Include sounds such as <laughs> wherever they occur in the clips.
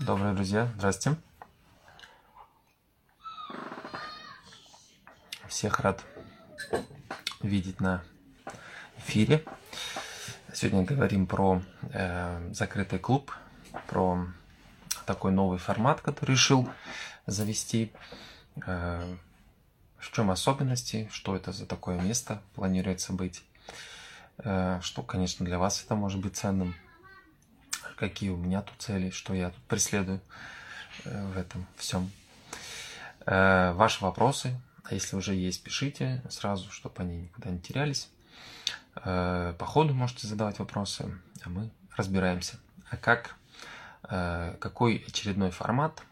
Добрые друзья, здрасте. Всех рад видеть на эфире. Сегодня говорим про э, закрытый клуб, про такой новый формат, который решил завести. Э, в чем особенности, что это за такое место планируется быть, э, что, конечно, для вас это может быть ценным, какие у меня тут цели, что я тут преследую э, в этом всем. Э, ваши вопросы, а если уже есть, пишите сразу, чтобы они никуда не терялись. По ходу можете задавать вопросы, а мы разбираемся. А как, какой очередной формат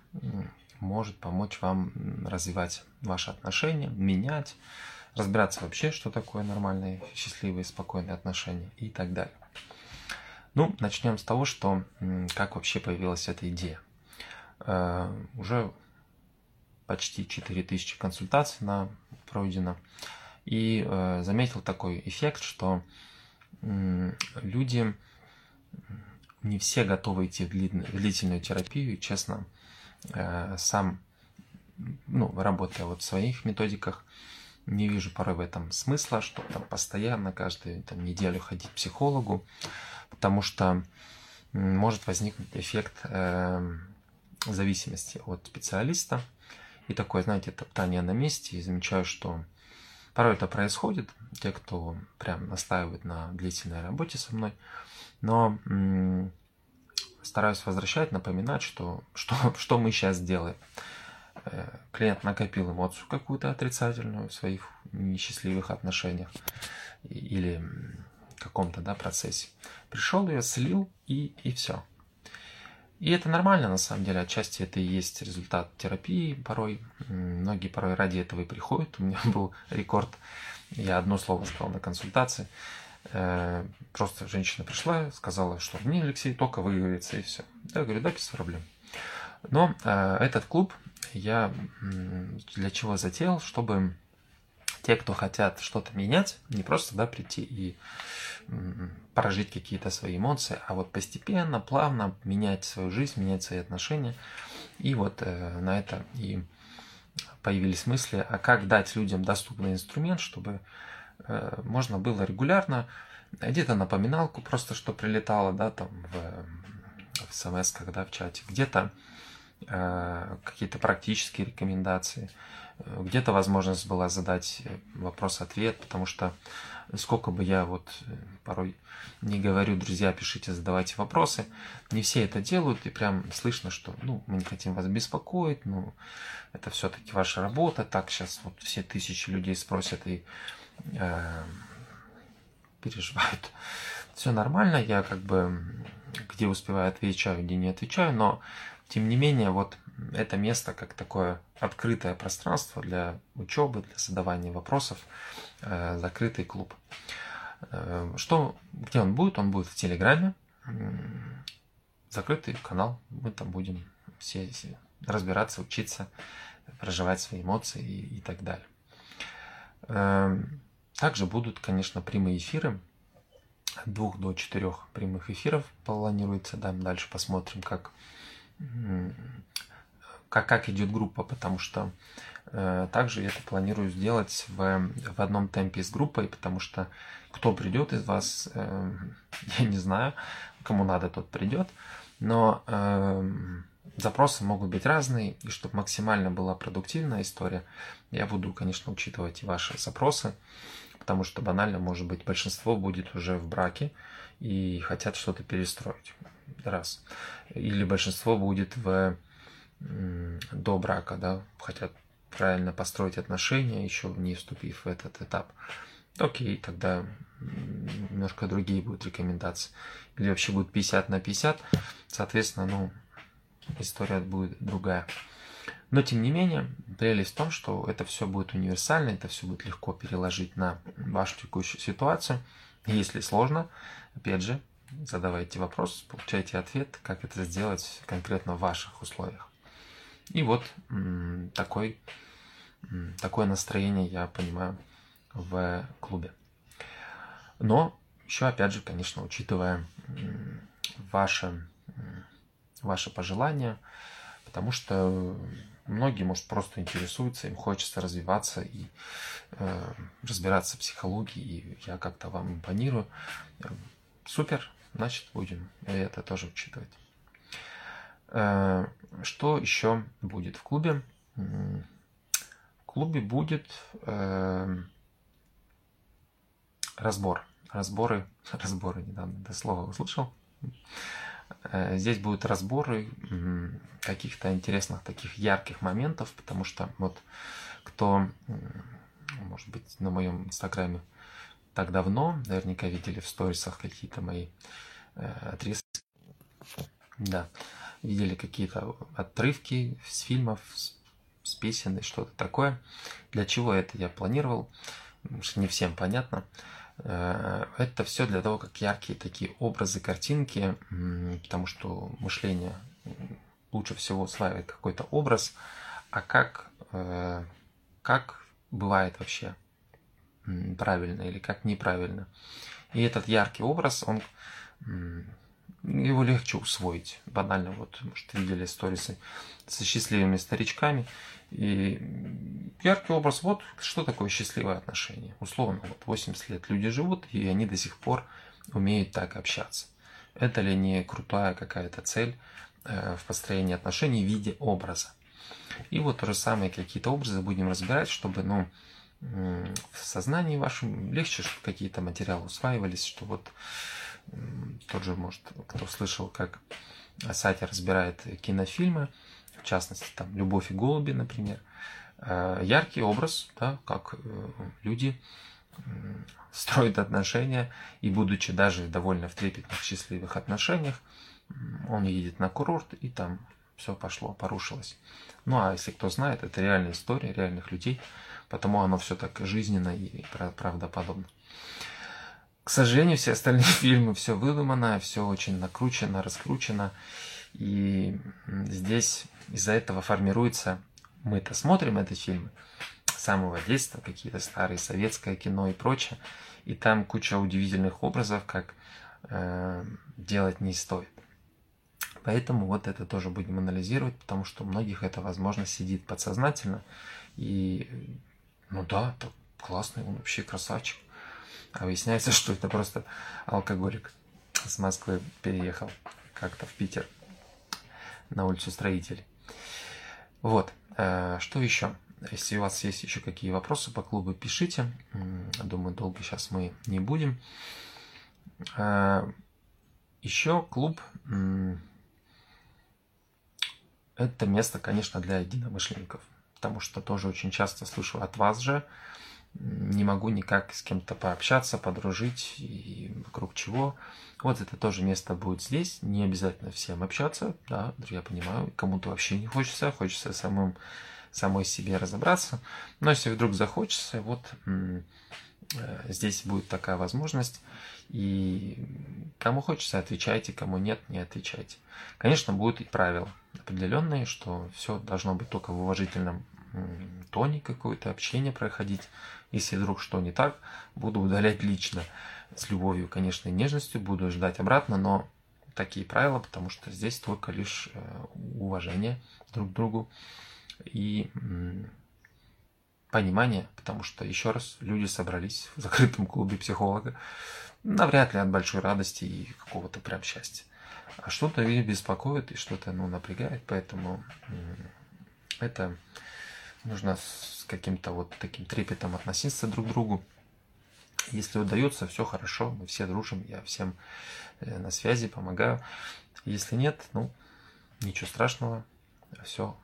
может помочь вам развивать ваши отношения, менять, разбираться вообще, что такое нормальные, счастливые, спокойные отношения и так далее. Ну, начнем с того, что как вообще появилась эта идея. Э, уже почти 4000 консультаций на пройдено. И э, заметил такой эффект, что люди не все готовы идти в длительную терапию. И, честно, Э, сам, ну, работая вот в своих методиках, не вижу порой в этом смысла, что там постоянно каждую там, неделю ходить к психологу, потому что может возникнуть эффект э, зависимости от специалиста и такое, знаете, топтание на месте. И замечаю, что порой это происходит, те, кто прям настаивает на длительной работе со мной, но стараюсь возвращать, напоминать, что, <laughs> что, что мы сейчас делаем. Э, клиент накопил эмоцию какую-то отрицательную в своих несчастливых отношениях или каком-то да, процессе. Пришел ее, слил и, и все. И это нормально, на самом деле, отчасти это и есть результат терапии порой. Многие порой ради этого и приходят. У меня <laughs> был рекорд, я одно слово сказал на консультации. Э, просто женщина пришла, сказала, что мне, Алексей, только выговорится, и все. Я говорю, да, без проблем. Но э, этот клуб я для чего затеял, чтобы те, кто хотят что-то менять, не просто да, прийти и прожить какие-то свои эмоции, а вот постепенно, плавно менять свою жизнь, менять свои отношения. И вот э, на это и появились мысли, а как дать людям доступный инструмент, чтобы Э, можно было регулярно, где-то напоминалку просто, что прилетало, да, там в, в смс, когда в чате, где-то какие-то практические рекомендации, э, где-то возможность была задать вопрос-ответ, потому что сколько бы я вот порой не говорю, друзья, пишите, задавайте вопросы, не все это делают, и прям слышно, что, ну, мы не хотим вас беспокоить, ну, это все-таки ваша работа, так сейчас вот все тысячи людей спросят, и э, переживают. Все нормально, я как бы где успеваю отвечаю, где не отвечаю, но тем не менее вот это место как такое открытое пространство для учебы, для задавания вопросов, э, закрытый клуб. Э, что, где он будет? Он будет в Телеграме, закрытый канал, мы там будем все разбираться, учиться, проживать свои эмоции и, и так далее. Эм, также будут, конечно, прямые эфиры. От двух до четырех прямых эфиров планируется. Да, дальше посмотрим, как, как, как идет группа, потому что э, также я это планирую сделать в, в одном темпе с группой, потому что кто придет из вас, э, <laughs> я не знаю, кому надо, тот придет. Но э, запросы могут быть разные, и чтобы максимально была продуктивная история, я буду, конечно, учитывать и ваши запросы потому что банально, может быть, большинство будет уже в браке и хотят что-то перестроить. Раз. Или большинство будет в до брака, да, хотят правильно построить отношения, еще не вступив в этот этап. Окей, тогда немножко другие будут рекомендации. Или вообще будет 50 на 50, соответственно, ну, история будет другая. Но тем не менее, прелесть в том, что это все будет универсально, это все будет легко переложить на вашу текущую ситуацию. Если сложно, опять же, задавайте вопрос, получайте ответ, как это сделать конкретно в ваших условиях. И вот такой, такое настроение я понимаю в клубе. Но еще, опять же, конечно, учитывая ваше ваши пожелания, потому что многие, может, просто интересуются, им хочется развиваться и э, разбираться в психологии, и я как-то вам импонирую. Супер, значит, будем это тоже учитывать. Э, что еще будет в клубе? В клубе будет э, разбор. Разборы, <laughs> разборы, недавно это слово услышал. Э, здесь будут разборы каких-то интересных таких ярких моментов, потому что вот кто, может быть, на моем инстаграме так давно, наверняка видели в сторисах какие-то мои э, отрезки. Да, видели какие-то отрывки с фильмов, с песен и что-то такое. Для чего это я планировал, не всем понятно. Э, это все для того, как яркие такие образы, картинки, потому что мышление лучше всего усваивает какой-то образ, а как, э, как бывает вообще правильно или как неправильно. И этот яркий образ, он его легче усвоить. Банально, вот, может, видели сторисы со счастливыми старичками. И яркий образ, вот что такое счастливое отношение. Условно, вот 80 лет люди живут, и они до сих пор умеют так общаться. Это ли не крутая какая-то цель э, в построении отношений в виде образа? И вот то же самое какие-то образы будем разбирать, чтобы, ну, в сознании вашем легче какие-то материалы усваивались, что вот тот же, может, кто слышал, как Сатя разбирает кинофильмы, в частности, там «Любовь и голуби», например, э, яркий образ, да, как э, люди строят отношения, и будучи даже довольно в трепетных, счастливых отношениях, он едет на курорт, и там все пошло, порушилось. Ну, а если кто знает, это реальная история реальных людей, потому оно все так жизненно и правдоподобно. К сожалению, все остальные <laughs> фильмы все выдумано, все очень накручено, раскручено. И здесь из-за этого формируется, мы-то смотрим эти фильмы самого детства, какие-то старые советское кино и прочее, и там куча удивительных образов, как э, делать не стоит. Поэтому вот это тоже будем анализировать, потому что у многих это, возможно, сидит подсознательно. И, ну да, классный, он вообще красавчик. А выясняется, <laughs> что это просто алкоголик с Москвы переехал как-то в Питер на улицу строителей. Вот, э, что еще? Если у вас есть еще какие вопросы по клубу, пишите. Думаю, долго сейчас мы не будем. Э, еще клуб это место, конечно, для единомышленников, потому что тоже очень часто слышу от вас же, не могу никак с кем-то пообщаться, подружить и вокруг чего. Вот это тоже место будет здесь. Не обязательно всем общаться, да, я понимаю. Кому-то вообще не хочется, хочется самым, самой себе разобраться. Но если вдруг захочется, вот э, здесь будет такая возможность. И кому хочется, отвечайте, кому нет, не отвечайте. Конечно, будут и правила определенные, что все должно быть только в уважительном тоне какое-то общение проходить. Если вдруг что не так, буду удалять лично. С любовью, конечно, и нежностью буду ждать обратно, но такие правила, потому что здесь только лишь э, уважение друг к другу и понимание, потому что, еще раз, люди собрались в закрытом клубе психолога, навряд ли от большой радости и какого-то прям счастья. А что-то их беспокоит и что-то ну, напрягает, поэтому это нужно с каким-то вот таким трепетом относиться друг к другу. Если удается, все хорошо, мы все дружим, я всем э, на связи, помогаю. Если нет, ну, ничего страшного, все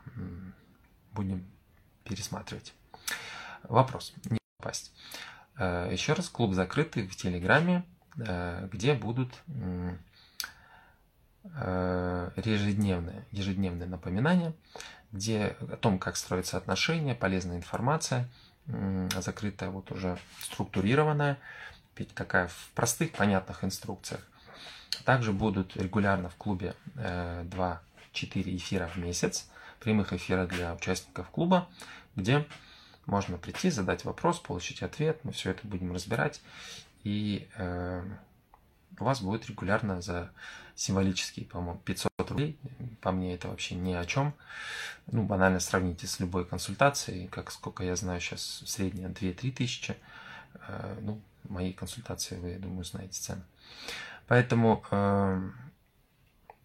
будем пересматривать. Вопрос, не попасть. Э, еще раз, клуб закрытый в Телеграме, э, где будут ежедневные, ежедневные напоминания где о том, как строятся отношения, полезная информация, закрытая, вот уже структурированная, такая в простых, понятных инструкциях. Также будут регулярно в клубе 2-4 э, эфира в месяц, прямых эфира для участников клуба, где можно прийти, задать вопрос, получить ответ, мы все это будем разбирать, и э, у вас будет регулярно за символические, по-моему, 500 рублей, по мне это вообще ни о чем. Ну, банально сравните с любой консультацией, как сколько я знаю сейчас, средняя 2-3 тысячи. Э, ну, мои консультации, вы, я думаю, знаете цены. Поэтому э,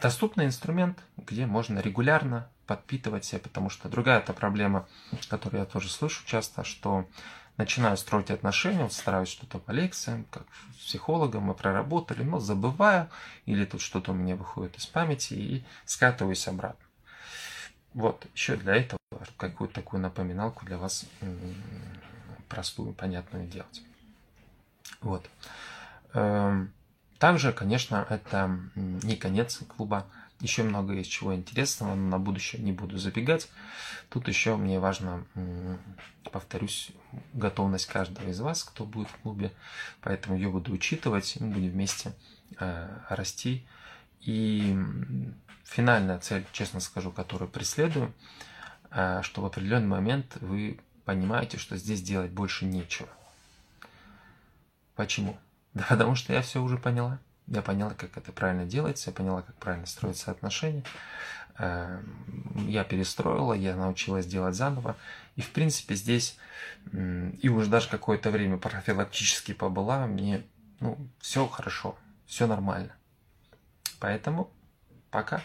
доступный инструмент, где можно регулярно подпитывать себя, потому что другая эта проблема, которую я тоже слышу часто, что начинаю строить отношения, вот стараюсь что-то по лекциям, как с психологом мы проработали, но забываю, или тут что-то у меня выходит из памяти и скатываюсь обратно. Вот, еще для этого какую-то такую напоминалку для вас простую, понятную делать. Вот. Также, конечно, это не конец клуба. Еще много есть чего интересного, но на будущее не буду забегать. Тут еще мне важно, повторюсь, готовность каждого из вас, кто будет в клубе. Поэтому ее буду учитывать, мы будем вместе э, расти. И финальная цель, честно скажу, которую преследую, э, что в определенный момент вы понимаете, что здесь делать больше нечего. Почему? Да потому что я все уже поняла. Я поняла, как это правильно делается, я поняла, как правильно строятся отношения. Эм, я перестроила, я научилась делать заново. И, в принципе, здесь, и уже даже какое-то время профилактически побыла, мне, ну, все хорошо, все нормально. Поэтому пока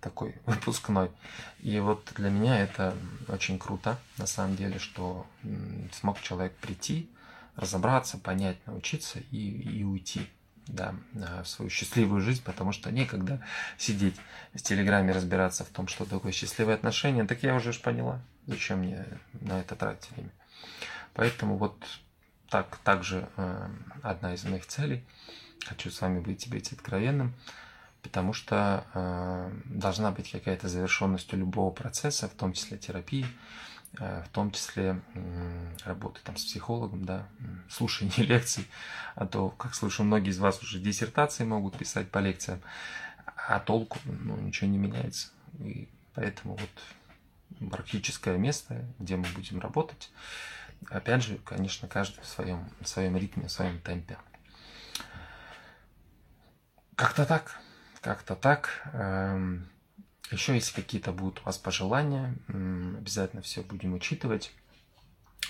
такой <laughs> выпускной. И вот для меня это очень круто, на самом деле, что смог человек прийти, разобраться, понять, научиться и, и уйти да, в свою счастливую жизнь, потому что некогда сидеть в Телеграме, разбираться в том, что такое счастливые отношения. Так я уже ж поняла, зачем мне на это тратить время. Поэтому вот так, также э, одна из моих целей. Хочу с вами быть быть откровенным, потому что э, должна быть какая-то завершенность у любого процесса, в том числе терапии. Э, в том числе работы там с психологом, да, слушание <laughs> лекций, а то, как слышу, многие из вас уже диссертации могут писать по лекциям, а толку, ну, ничего не меняется. И поэтому вот практическое место, где мы будем работать, опять же, конечно, каждый в своем, в своем ритме, в своем темпе. Как-то так, как-то так. Эм, еще если какие-то будут у вас пожелания, обязательно все будем учитывать.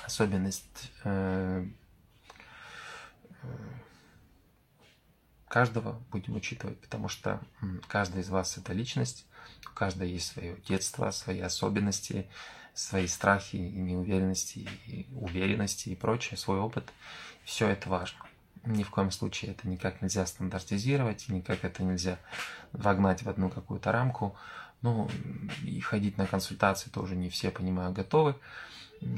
Особенность э, э, каждого будем учитывать, потому что каждый из вас это личность, у каждого есть свое детство, свои особенности, свои страхи и неуверенности, и уверенности и прочее, свой опыт. Все это важно. Ни в коем случае это никак нельзя стандартизировать, никак это нельзя вогнать в одну какую-то рамку. Ну, и ходить на консультации тоже не все, понимаю, готовы.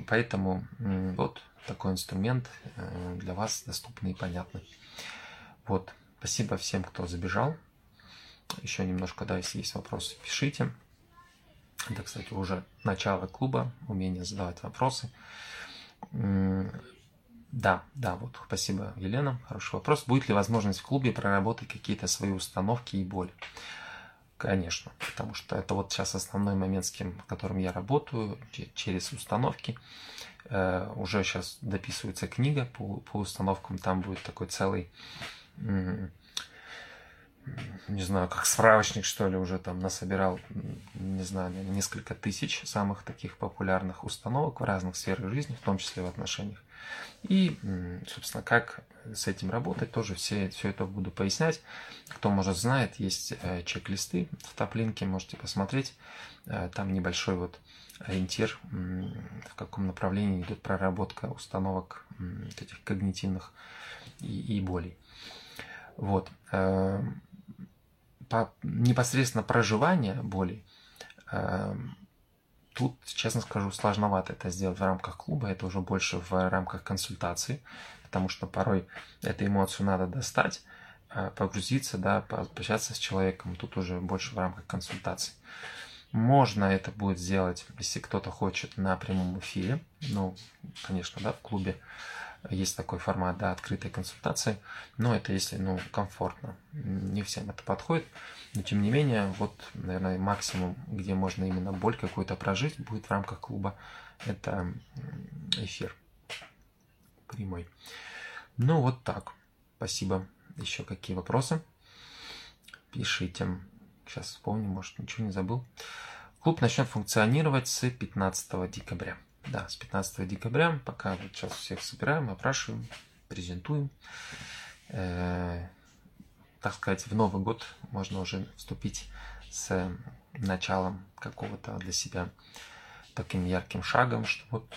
Поэтому вот такой инструмент э, для вас доступный и понятный. Вот, спасибо всем, кто забежал. Еще немножко, да, если есть вопросы, пишите. Это, кстати, уже начало клуба, умение задавать вопросы. Да, да, вот, спасибо, Елена, хороший вопрос. Будет ли возможность в клубе проработать какие-то свои установки и боли? Конечно, потому что это вот сейчас основной момент, с кем, которым я работаю, через установки. Э, уже сейчас дописывается книга по, по установкам, там будет такой целый, не знаю, как справочник, что ли, уже там насобирал, не знаю, несколько тысяч самых таких популярных установок в разных сферах жизни, в том числе в отношениях. И, собственно, как с этим работать, тоже все, все это буду пояснять. Кто, может, знает, есть э, чек-листы в топ-линке, можете посмотреть. Э, там небольшой вот ориентир, в каком направлении идет проработка установок этих когнитивных и, и болей. Вот. Э, по непосредственно проживание боли Тут, честно скажу, сложновато это сделать в рамках клуба, это уже больше в рамках консультации, потому что порой эту эмоцию надо достать, а, погрузиться, да, пообщаться с человеком, тут уже больше в рамках консультации. Можно это будет сделать, если кто-то хочет на прямом эфире, ну, конечно, да, в клубе есть такой формат, да, открытой консультации, но это если, ну, комфортно. Не всем это подходит, но тем не менее, вот, наверное, максимум, где можно именно боль какую-то прожить, будет в рамках клуба, это эфир прямой. Ну, вот так. Спасибо. Еще какие вопросы? Пишите. Сейчас вспомню, может, ничего не забыл. Клуб начнет функционировать с 15 декабря. Да, с 15 декабря, пока вот сейчас всех собираем, опрашиваем, презентуем. Э, так сказать, в Новый год можно уже вступить с началом какого-то для себя таким ярким шагом, что вот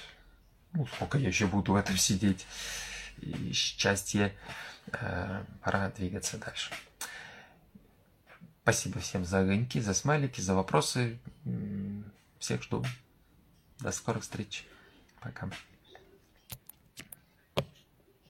ну, сколько я еще буду в этом сидеть, и счастье, э, пора двигаться дальше. Спасибо всем за огоньки, за смайлики, за вопросы. Всех жду. До скорых встреч. Пока.